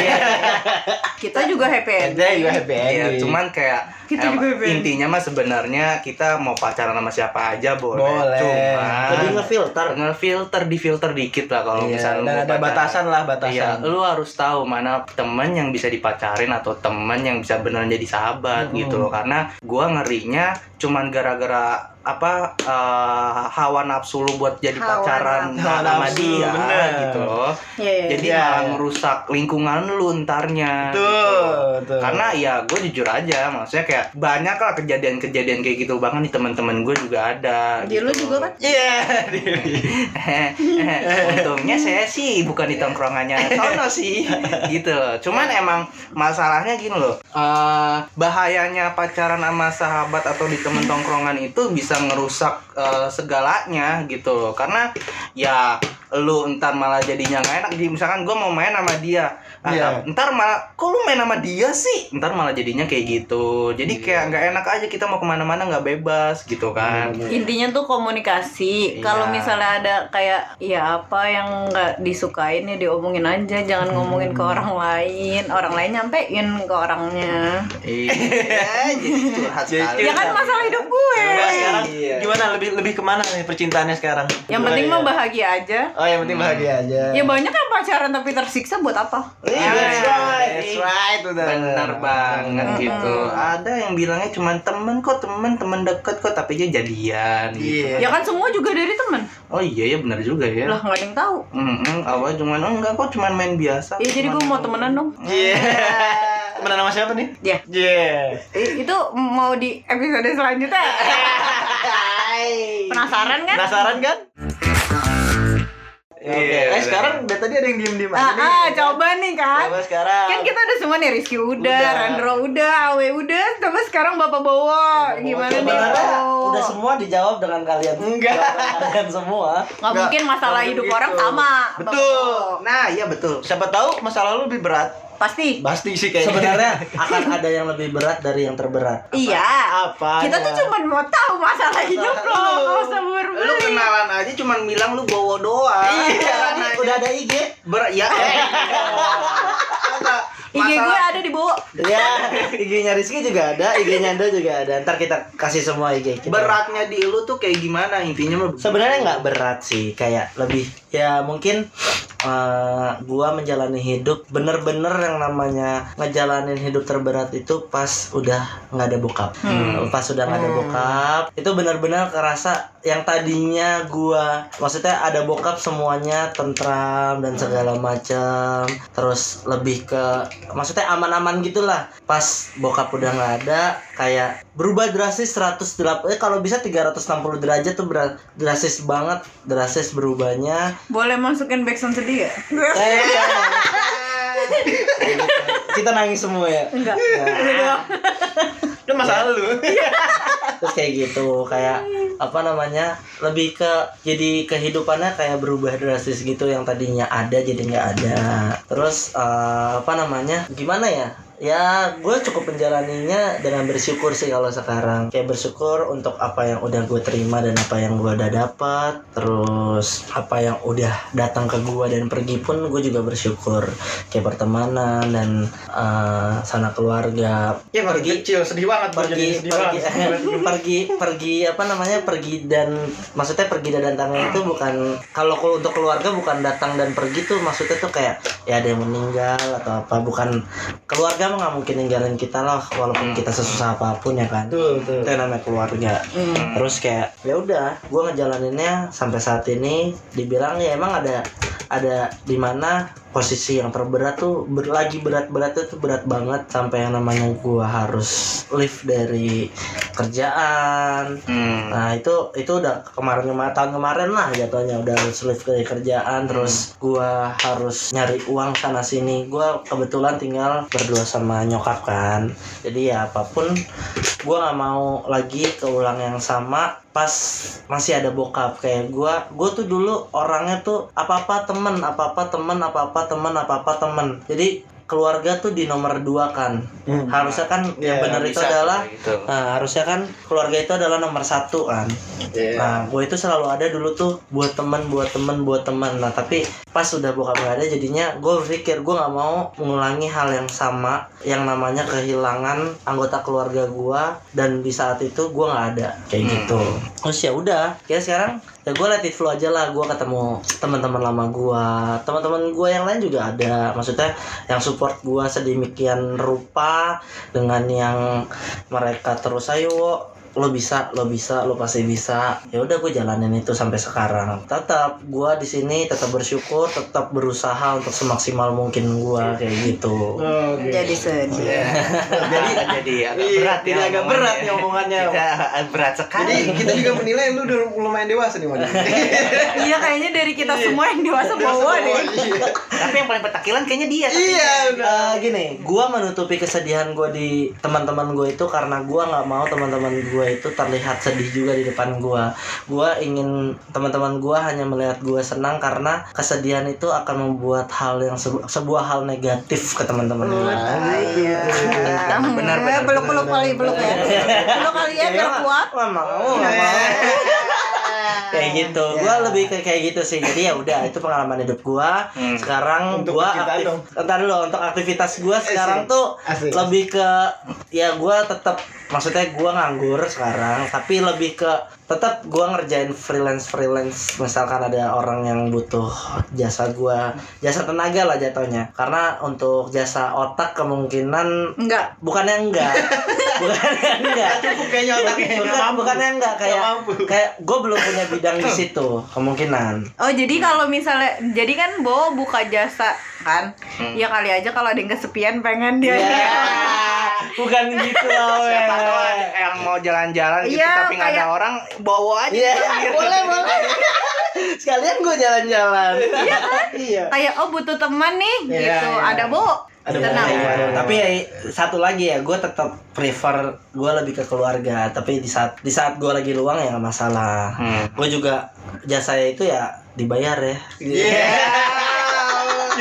Kita juga happy ending. Dia juga happy Iya, ending. cuman kayak Kita em, juga band. intinya mah sebenarnya kita mau pacaran sama siapa aja boleh. Boleh. Cuman Lebih ngefilter. ngefilter di filter dikit lah kalau Iya, misalnya dan ada pacaran. batasan lah, batasan. Iya, lu harus tahu mana temen yang bisa dipacarin atau temen yang bisa beneran jadi sahabat Hmm. gitu loh. Karena gua ngerinya cuman gara-gara apa eh, hawa nafsu lu buat jadi Hawa pacaran sama nafsu, dia bener. Gitu loh. Iya, iya. Jadi Iya, malah iya. ngerusak lingkungan lu ntarnya. Betul, gitu. betul. Karena ya gue jujur aja, maksudnya kayak banyak lah kejadian-kejadian kayak gitu bahkan di teman-teman gue juga ada. Di lu gitu. juga kan? Iya. Untungnya saya sih bukan di tongkrongannya Sono sih gitu loh. Cuman emang masalahnya gini loh. eh, bahayanya pacaran sama sahabat atau di temen tongkrongan itu bisa ngerusak eh, segalanya gitu loh. Karena ya lu entar malah jadinya nggak enak. Jadi misalkan gue mau main sama dia, Nah, Iya. ntar malah kok lu main sama dia sih? Ntar malah jadinya kayak gitu. Jadi kayak nggak enak aja kita mau ke mana-mana nggak bebas gitu kan. Intinya tuh komunikasi. Iya. Kalau misalnya ada kayak ya apa yang nggak disukain ya diomongin aja, jangan ngomongin ke orang lain. Orang lain nyampein ke orangnya. Iya, jadi curhat sekali. Ya kan masalah hidup gue. Udah sekarang Iya. gimana lebih lebih ke mana nih percintaannya sekarang? Yang penting ya? mah bahagia aja. Oh, yang penting bahagia aja. Ya banyak yang pacaran tapi tersiksa buat apa? Iya, that's right. That's right, udah. bener banget gitu ada yang bilangnya cuma temen kok temen temen deket kok tapi dia jadian gitu Iya. Ya kan semua juga dari teman. oh iya ya benar juga ya Lah nggak ada yang tahu. Mm-mm, awalnya cuma oh, enggak kok cuma main biasa Ya jadi gue mau temenan dong. Iya. Temenan sama siapa nih? Ya. Iya. I- Itu mau di episode selanjutnya. Penasaran kan? Penasaran kan? Iya, Oke. Eh sekarang dari tadi ada yang diem-diem aja Ah, nih. ah, coba nih kan. Coba sekarang. Kan kita udah semua nih Rizky udah, Udah. Randro udah, Awe udah, coba sekarang Bapak Bowo. Gimana nih? Bowo? udah semua dijawab dengan kalian. Enggak. Kalian semua. Nggak Nggak, mungkin masalah nggak hidup begitu. orang sama. Betul. Nah iya betul Siapa tahu masa lalu lebih berat. Pasti. Pasti sih kayaknya. Sebenarnya akan ada yang lebih berat dari yang terberat. Iya. apa? Kita tuh cuma mau tahu masalah hidup lo, nggak usah lu kenalan aja cuma bilang lu bawa doang. Iya, udah ada IG. ber ya eh. IG gue Masalah- ada di Bowo. Ya, IG-nya Rizky juga ada, IG-nya Anda juga ada. Ntar kita kasih semua IG kita. beratnya di lu tuh kayak gimana intinya mah Sebenarnya nggak berat sih, kayak lebih ya mungkin eh, gua menjalani hidup bener-bener yang namanya ngejalanin hidup terberat itu pas udah nggak ada bokap, pas udah nggak ada bokap itu bener-bener kerasa yang tadinya gua maksudnya ada bokap semuanya tentram dan segala macam, terus lebih ke maksudnya aman-aman gitulah. Pas bokap udah nggak ada, kayak berubah drastis 108 eh kalau bisa 360 derajat tuh drastis banget, drastis berubahnya. Boleh masukin backsound sedih ya? Kita nangis semua ya. Enggak. Nah, Kan masa lalu. terus kayak gitu kayak apa namanya lebih ke jadi kehidupannya kayak berubah drastis gitu yang tadinya ada jadi nggak ada. Terus eh, apa namanya gimana ya ya gue cukup menjalaninya dengan bersyukur sih kalau sekarang. Kayak bersyukur untuk apa yang udah gue terima dan apa yang gue udah dapat. Terus apa yang udah datang ke gue dan pergi pun gue juga bersyukur. Kayak pertemanan dan eh, sana keluarga. Ya pergi kecil sedih banget pergi sedih pergi, banget. pergi pergi apa namanya pergi dan maksudnya pergi dan datangnya itu bukan kalau kalau untuk keluarga bukan datang dan pergi tuh maksudnya tuh kayak ya ada yang meninggal atau apa bukan keluarga mah nggak mungkin ninggalin kita lah walaupun kita sesusah apa pun ya kan. Betul. itu namanya keluarga. Terus kayak ya udah gue ngejalaninnya sampai saat ini dibilang ya emang ada ada di mana posisi yang terberat tuh ber, lagi berat-beratnya tuh berat banget sampai yang namanya gua harus live dari kerjaan. Hmm. Nah itu itu udah kemarin kemarin tahun kemarin lah jatuhnya udah harus live dari kerjaan terus gua harus nyari uang sana sini. Gua kebetulan tinggal berdua sama nyokap kan. Jadi ya apa pun gua nggak mau lagi keulang yang sama pas masih ada bokap. Kayak gua gua tuh dulu orangnya tuh apa apa temen apa apa temen apa apa temen apa apa temen jadi keluarga tuh di nomor dua kan Hmm. harusnya kan yang Ya, benar itu bisa adalah kayak gitu. Nah, harusnya kan keluarga itu adalah nomor satu kan. Iya. Nah, gue itu selalu ada dulu tuh buat teman, buat teman, buat teman. Nah, tapi pas udah bokap gak ada, jadinya gue berpikir gue nggak mau mengulangi hal yang sama, yang namanya kehilangan anggota keluarga gue dan di saat itu gue nggak ada kayak gitu. Terus ya udah, ya sekarang ya gue let it flow aja lah. Gue ketemu teman-teman lama gue teman-teman gue yang lain juga ada. Maksudnya yang support gue sedemikian rupa dengan yang mereka terus ayo lo bisa lo bisa lo pasti bisa ya udah gue jalanin itu sampai sekarang tetap gue di sini tetap bersyukur tetap berusaha untuk semaksimal mungkin gue kayak gitu Oke. Jadi sedih. jadi jadi agak Iya, berat jadi ya agak berat nih omongannya. Tidak, berat sekali Jadi kita juga menilai lu udah lumayan dewasa nih, Wan. Iya kayaknya dari kita semua yang dewasa bawa deh. Iya. tapi yang paling petakilan kayaknya dia Iya, udah. Eh, gini, gua menutupi kesedihan gua di teman-teman gue itu karena gua nggak mau teman-teman gue itu terlihat sedih juga di depan gua. Gua ingin teman-teman gua hanya melihat gua senang karena kesedihan itu akan membuat hal yang sebu- sebuah hal negatif ke teman-teman gua. Iya. Benar, benar, Peluk peluk kali peluk ya. Peluk kali ya biar kuat. Nggak mau, mau. kayak gitu. Gua lebih ke kayak gitu sih. Jadi ya udah itu pengalaman hidup gua. Hmm. Sekarang percintaan aktif. Entar dulu untuk aktivitas gua sekarang tuh Asik. lebih ke ya gua tetap maksudnya gua nganggur sekarang tapi lebih ke tetap gua ngerjain freelance freelance. Misalkan ada orang yang butuh jasa gua jasa tenaga lah jatuhnya. Karena untuk jasa otak kemungkinan Enggak. bukannya enggak. Bukannya enggak. Cukup kayaknya otaknya bukan, mampu. bukannya enggak. Kayak kayak gue belum punya bidang di situ kemungkinan. Oh jadi kalau misalnya jadi kan Bo buka jasa kan? Hmm. Ya kali aja kalau ada yang kesepian pengen dia. Iya. bukan gitu loh Siapa tahu ada yang mau jalan-jalan gitu Iya, tapi nggak ada kayak- orang bawa aja. Iya, boleh boleh. Sekalian gue jalan-jalan. Iya kan? Iya. Kayak oh butuh teman nih Iya, gitu. iya. Ada Bo. Ada Tenang. gitu. Tapi ya, satu lagi ya, gue tetap prefer gue lebih ke keluarga. Tapi di saat di saat gue lagi luang ya nggak masalah. Hmm. Gue juga jasanya itu ya dibayar ya. Iya.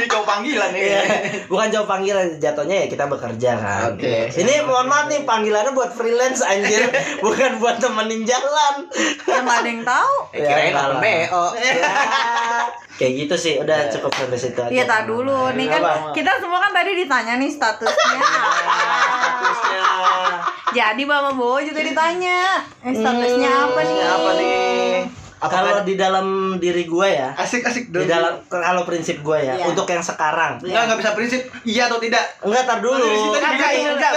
Jadi kau panggilan nih. Iya. Bukan jawab panggilan jatuhnya ya kita bekerja kan. Oke. Ini mohon maaf nih panggilannya buat freelance anjir, bukan buat temenin jalan. Yang ada yang tahu. Eh, kirain open. BO. Ya, Kayak gitu sih, udah cukup sampai situ aja. Iya tar dulu nih kan Apa? kita semua kan tadi ditanya nih statusnya. Statusnya. Jadi Bapak Bo juga ditanya. Eh, statusnya Hmm, apa nih? Apa nih? Kalau di dalam diri gue ya, asik asik di dalam kalau prinsip gue ya, Iya. untuk yang sekarang. Enggak enggak bisa prinsip iya atau tidak. Enggak tar dulu. Nggak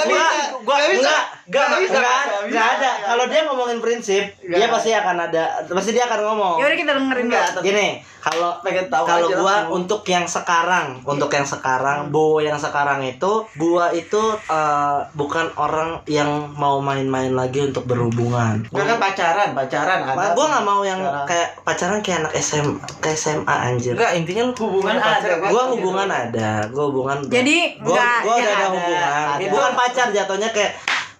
gua Nggak enggak, Nggak bisa. bisa. enggak ada. Kalau dia ngomongin prinsip, dia Nggak. pasti akan ada, pasti dia akan ngomong. Ya udah kita dengerin dulu. Gini, kalau Pengen tahu kalau gua langsung. untuk yang sekarang, untuk yang sekarang, Bowo yang sekarang itu, gua itu eh, bukan orang yang mau main-main lagi untuk berhubungan. Enggak kan pacaran, pacaran ada. Gua nggak mau yang Sekarang. kayak pacaran kayak anak SM, kayak SMA anjir. Enggak, intinya lu hubungan ada. Gua hubungan ada, gua hubungan. udah- Jadi, gua, nggak gua udah yang ada ada. hubungan. Ada. Bukan pacar jatuhnya kayak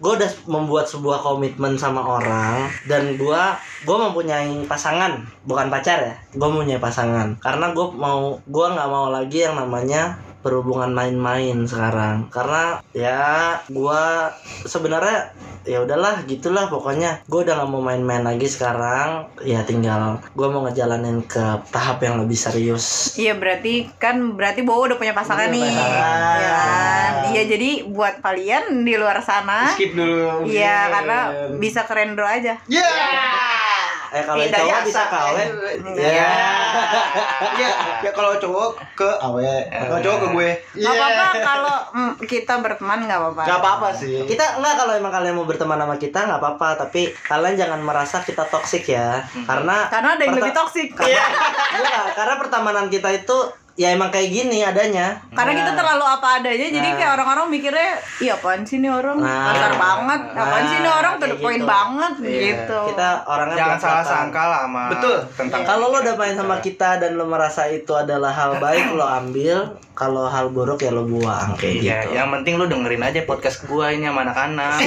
gue udah membuat sebuah komitmen sama orang dan gua gue mempunyai pasangan bukan pacar ya. Gue mempunyai pasangan. Karena gue mau gua nggak mau lagi yang namanya berhubungan main-main sekarang karena ya gua sebenarnya ya udahlah gitulah pokoknya gue udah nggak mau main-main lagi sekarang ya tinggal gue mau ngejalanin ke tahap yang lebih serius Iya berarti kan berarti Bowo udah punya pasangan Udah nih. pasangan. Iya kan? Iya jadi buat kalian di luar sana skip dulu. Iya karena bisa keren dulu aja. Ya. Eh kalau cowok jasa. bisa Iya. Ya, ya kalau cowok ke awe, kalau cowok ke gue. Gak apa-apa kalau mm, kita berteman nggak apa-apa. Gak apa-apa sih. kita enggak kalau emang kalian mau berteman sama kita nggak apa-apa tapi kalian jangan merasa kita toksik ya karena Karena ada yang lebih toksik. karena, Enggak, karena pertemanan kita itu ya emang kayak gini adanya Karena kita terlalu apa adanya, jadi Nah. kayak orang-orang mikirnya, iya apaan sih nih orang Nah. kasar banget, apaan sih nih Nah, orang kayak point gitu. banget Iya. gitu. kita orangnya jangan salah sangka lah sama Betul. tentang kalau lo udah main sama kita dan lo merasa itu adalah hal baik lo ambil kalau hal buruk ya lo buang kayak Iya, gitu yang penting lu dengerin aja podcast gua ini sama anak-anak.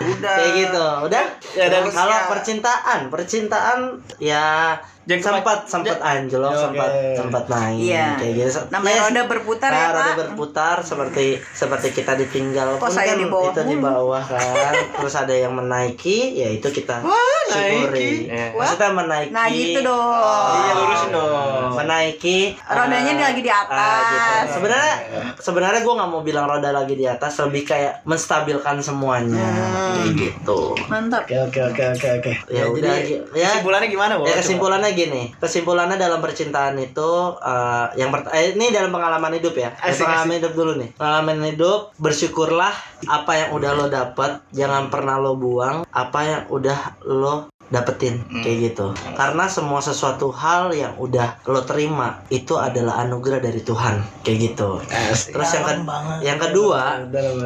Udah. kayak gitu udah Ya, dan kalau percintaan percintaan ya Jangan sempat sempat anjlok Oke. sempat sempat naik Iya. kayak gitu Namanya Yes. roda berputar Nah, ya, roda Pak. berputar seperti seperti kita ditinggal Kok pun saya kan di bawah itu di mulu? bawah kan terus ada yang menaiki ya itu kita syukuri Iya. maksudnya menaiki Nah gitu dong. Iya, lurusin dong. menaiki Rodanya ah, lagi di ah, atas. gitu. sebenarnya sebenarnya gue nggak mau bilang roda lagi di atas lebih kayak menstabilkan semuanya Hmm. gitu Mantap. Oke oke oke oke oke. ya, udah jadi ya kesimpulannya gimana, Bo? Ya kesimpulannya gini, kesimpulannya dalam percintaan itu eh, yang eh, ini dalam pengalaman hidup ya. Asik, pengalaman hidup dulu nih. Pengalaman hidup bersyukurlah apa yang udah lo dapet, jangan pernah lo buang apa yang udah lo dapetin kayak gitu. Karena semua sesuatu hal yang udah lo terima itu adalah anugerah dari Tuhan kayak gitu. Asik. Terus yang ke- yang kedua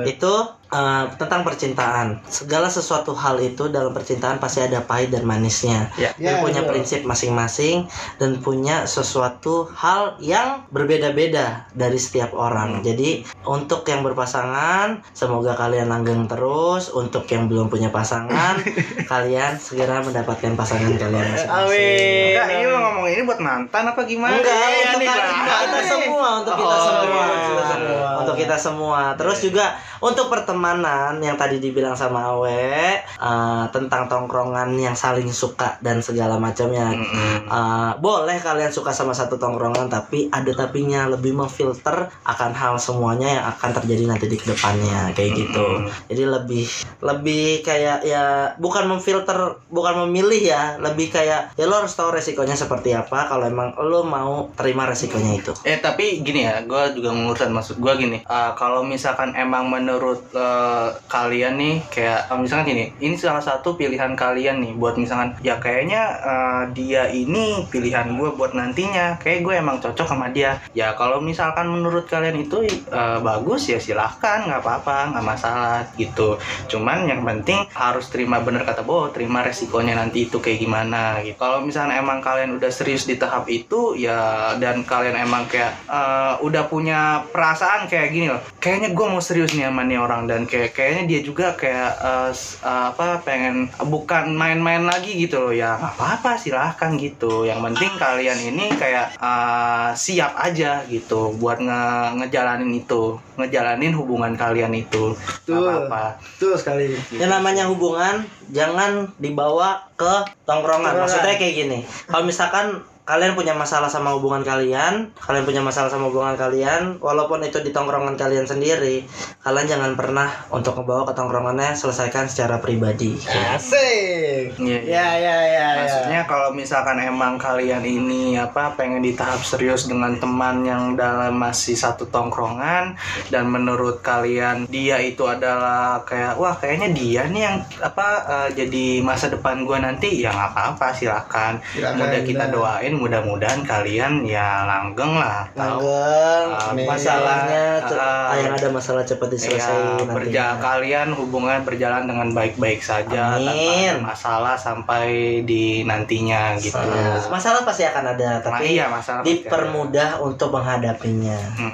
itu eh, tentang percintaan. Segala sesuatu hal itu dalam percintaan pasti ada pahit dan manisnya. Ya. Dan Ya, punya betul. prinsip masing-masing dan punya sesuatu hal yang berbeda-beda dari setiap orang. Jadi untuk yang berpasangan, semoga kalian langgeng terus. Untuk yang belum punya pasangan, kalian segera mendapatkan pasangan kalian masing-masing. Amin. Enggak, ini lo ngomong ini buat mantan apa gimana? Enggak, Iya, untuk, kita semua, untuk kita Oh, semua, iya, kita semua. untuk kita semua. Terus juga untuk pertemanan pertemanan yang tadi dibilang sama Awe uh, tentang tongkrongan yang saling suka dan segala macamnya. Uh, boleh kalian suka sama satu tongkrongan tapi ada tapinya lebih memfilter akan hal semuanya yang akan terjadi nanti di ke depannya kayak gitu. Jadi lebih lebih kayak ya bukan memfilter bukan memilih ya lebih kayak ya lo harus tahu resikonya seperti apa kalau emang lo mau terima resikonya itu. Eh tapi gini ya, gue juga mengurusan maksud gue gini. uh, kalau misalkan emang menurut uh, kalian nih kayak uh, misalkan gini, ini salah satu pilihan kalian nih buat misalkan ya kayaknya uh, dia ini pilihan gue buat nantinya. Kayak gue emang cocok sama dia. Ya kalau misalkan menurut kalian itu uh, bagus ya silahkan nggak apa-apa nggak masalah gitu. Cuman yang penting harus terima bener kata Bo, terima resikonya nanti itu kayak gimana gitu. Kalau misalnya emang kalian udah serius di tahap itu ya dan kalian emang kayak uh, udah punya perasaan kayak gini loh kayaknya gue mau serius nih sama nih orang dan kayak kayaknya dia juga kayak uh, uh, apa pengen bukan main-main lagi gitu loh ya nggak apa-apa silahkan gitu yang penting kalian ini kayak uh, siap aja gitu buat nge ngejalanin itu ngejalanin hubungan kalian itu Betul. apa-apa Betul sekali. Yang namanya hubungan jangan dibawa ke. Tongkrongan. Maksudnya kayak gini. Kalau misalkan kalian punya masalah sama hubungan kalian, kalian punya masalah sama hubungan kalian, walaupun itu di tongkrongan kalian sendiri, kalian jangan pernah untuk ngebawa ke tongkrongannya selesaikan secara pribadi. Asik. Iya, iya. Ya ya ya. ya. Maksudnya kalau misalkan emang kalian ini apa pengen di tahap serius dengan teman yang dalam masih satu tongkrongan dan menurut kalian dia itu adalah kayak wah kayaknya dia nih yang apa eh, jadi masa depan gua nanti ya nggak apa-apa silakan. Silakan, Mudah kita doain mudah-mudahan kalian ya langgeng lah. Tahu Langgeng, Amin. masalahnya ce- Ah. yang ada masalah cepat Ya, diselesaikan berja kalian hubungan berjalan dengan baik-baik saja tanpa Amin. ada masalah sampai di nantinya gitu. Nah, masalah pasti akan ada, Nah, tapi iya masalah dipermudah untuk menghadapinya. Hmm.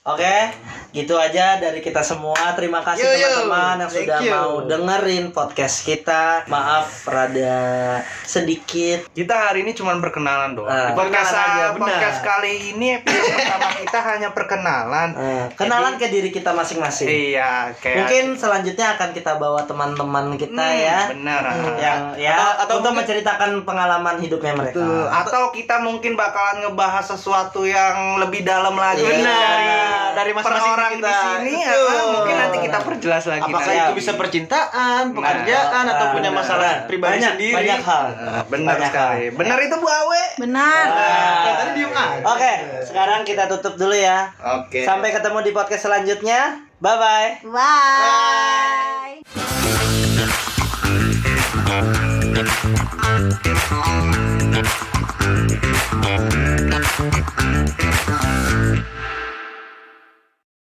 Oke, gitu aja dari kita semua. Terima kasih teman-teman yang Thank sudah you. mau dengerin podcast kita. Maaf rada sedikit. Kita hari ini cuma perkenalan doang. Ah, Di podcast, perkenalan aja, benar. podcast kali ini episode pertama kita hanya perkenalan. Eh, kenalan ke diri kita masing-masing. Iya, kayak Mungkin selanjutnya akan kita bawa teman-teman kita Hmm, ya. Benar. Yang ya Atau- atau untuk mungkin- menceritakan pengalaman hidupnya mereka. Betul. atau kita mungkin bakalan ngebahas sesuatu yang lebih dalam lagi Iya. dari Dari masing-masing orang kita. di sini Betul. ah, mungkin nanti kita perjelas lagi Apakah nanti. itu bisa percintaan, pekerjaan, atau Nah, punya nah, masalah nah. pribadi banyak, sendiri? Banyak hal. Ah, benar Banyak sekali. hal. Benar itu Bu Awe. Benar. Nah, tadi diem aja. Oke, sekarang kita tutup dulu ya. Oke. Sampai ketemu di podcast selanjutnya. Bye bye. Bye.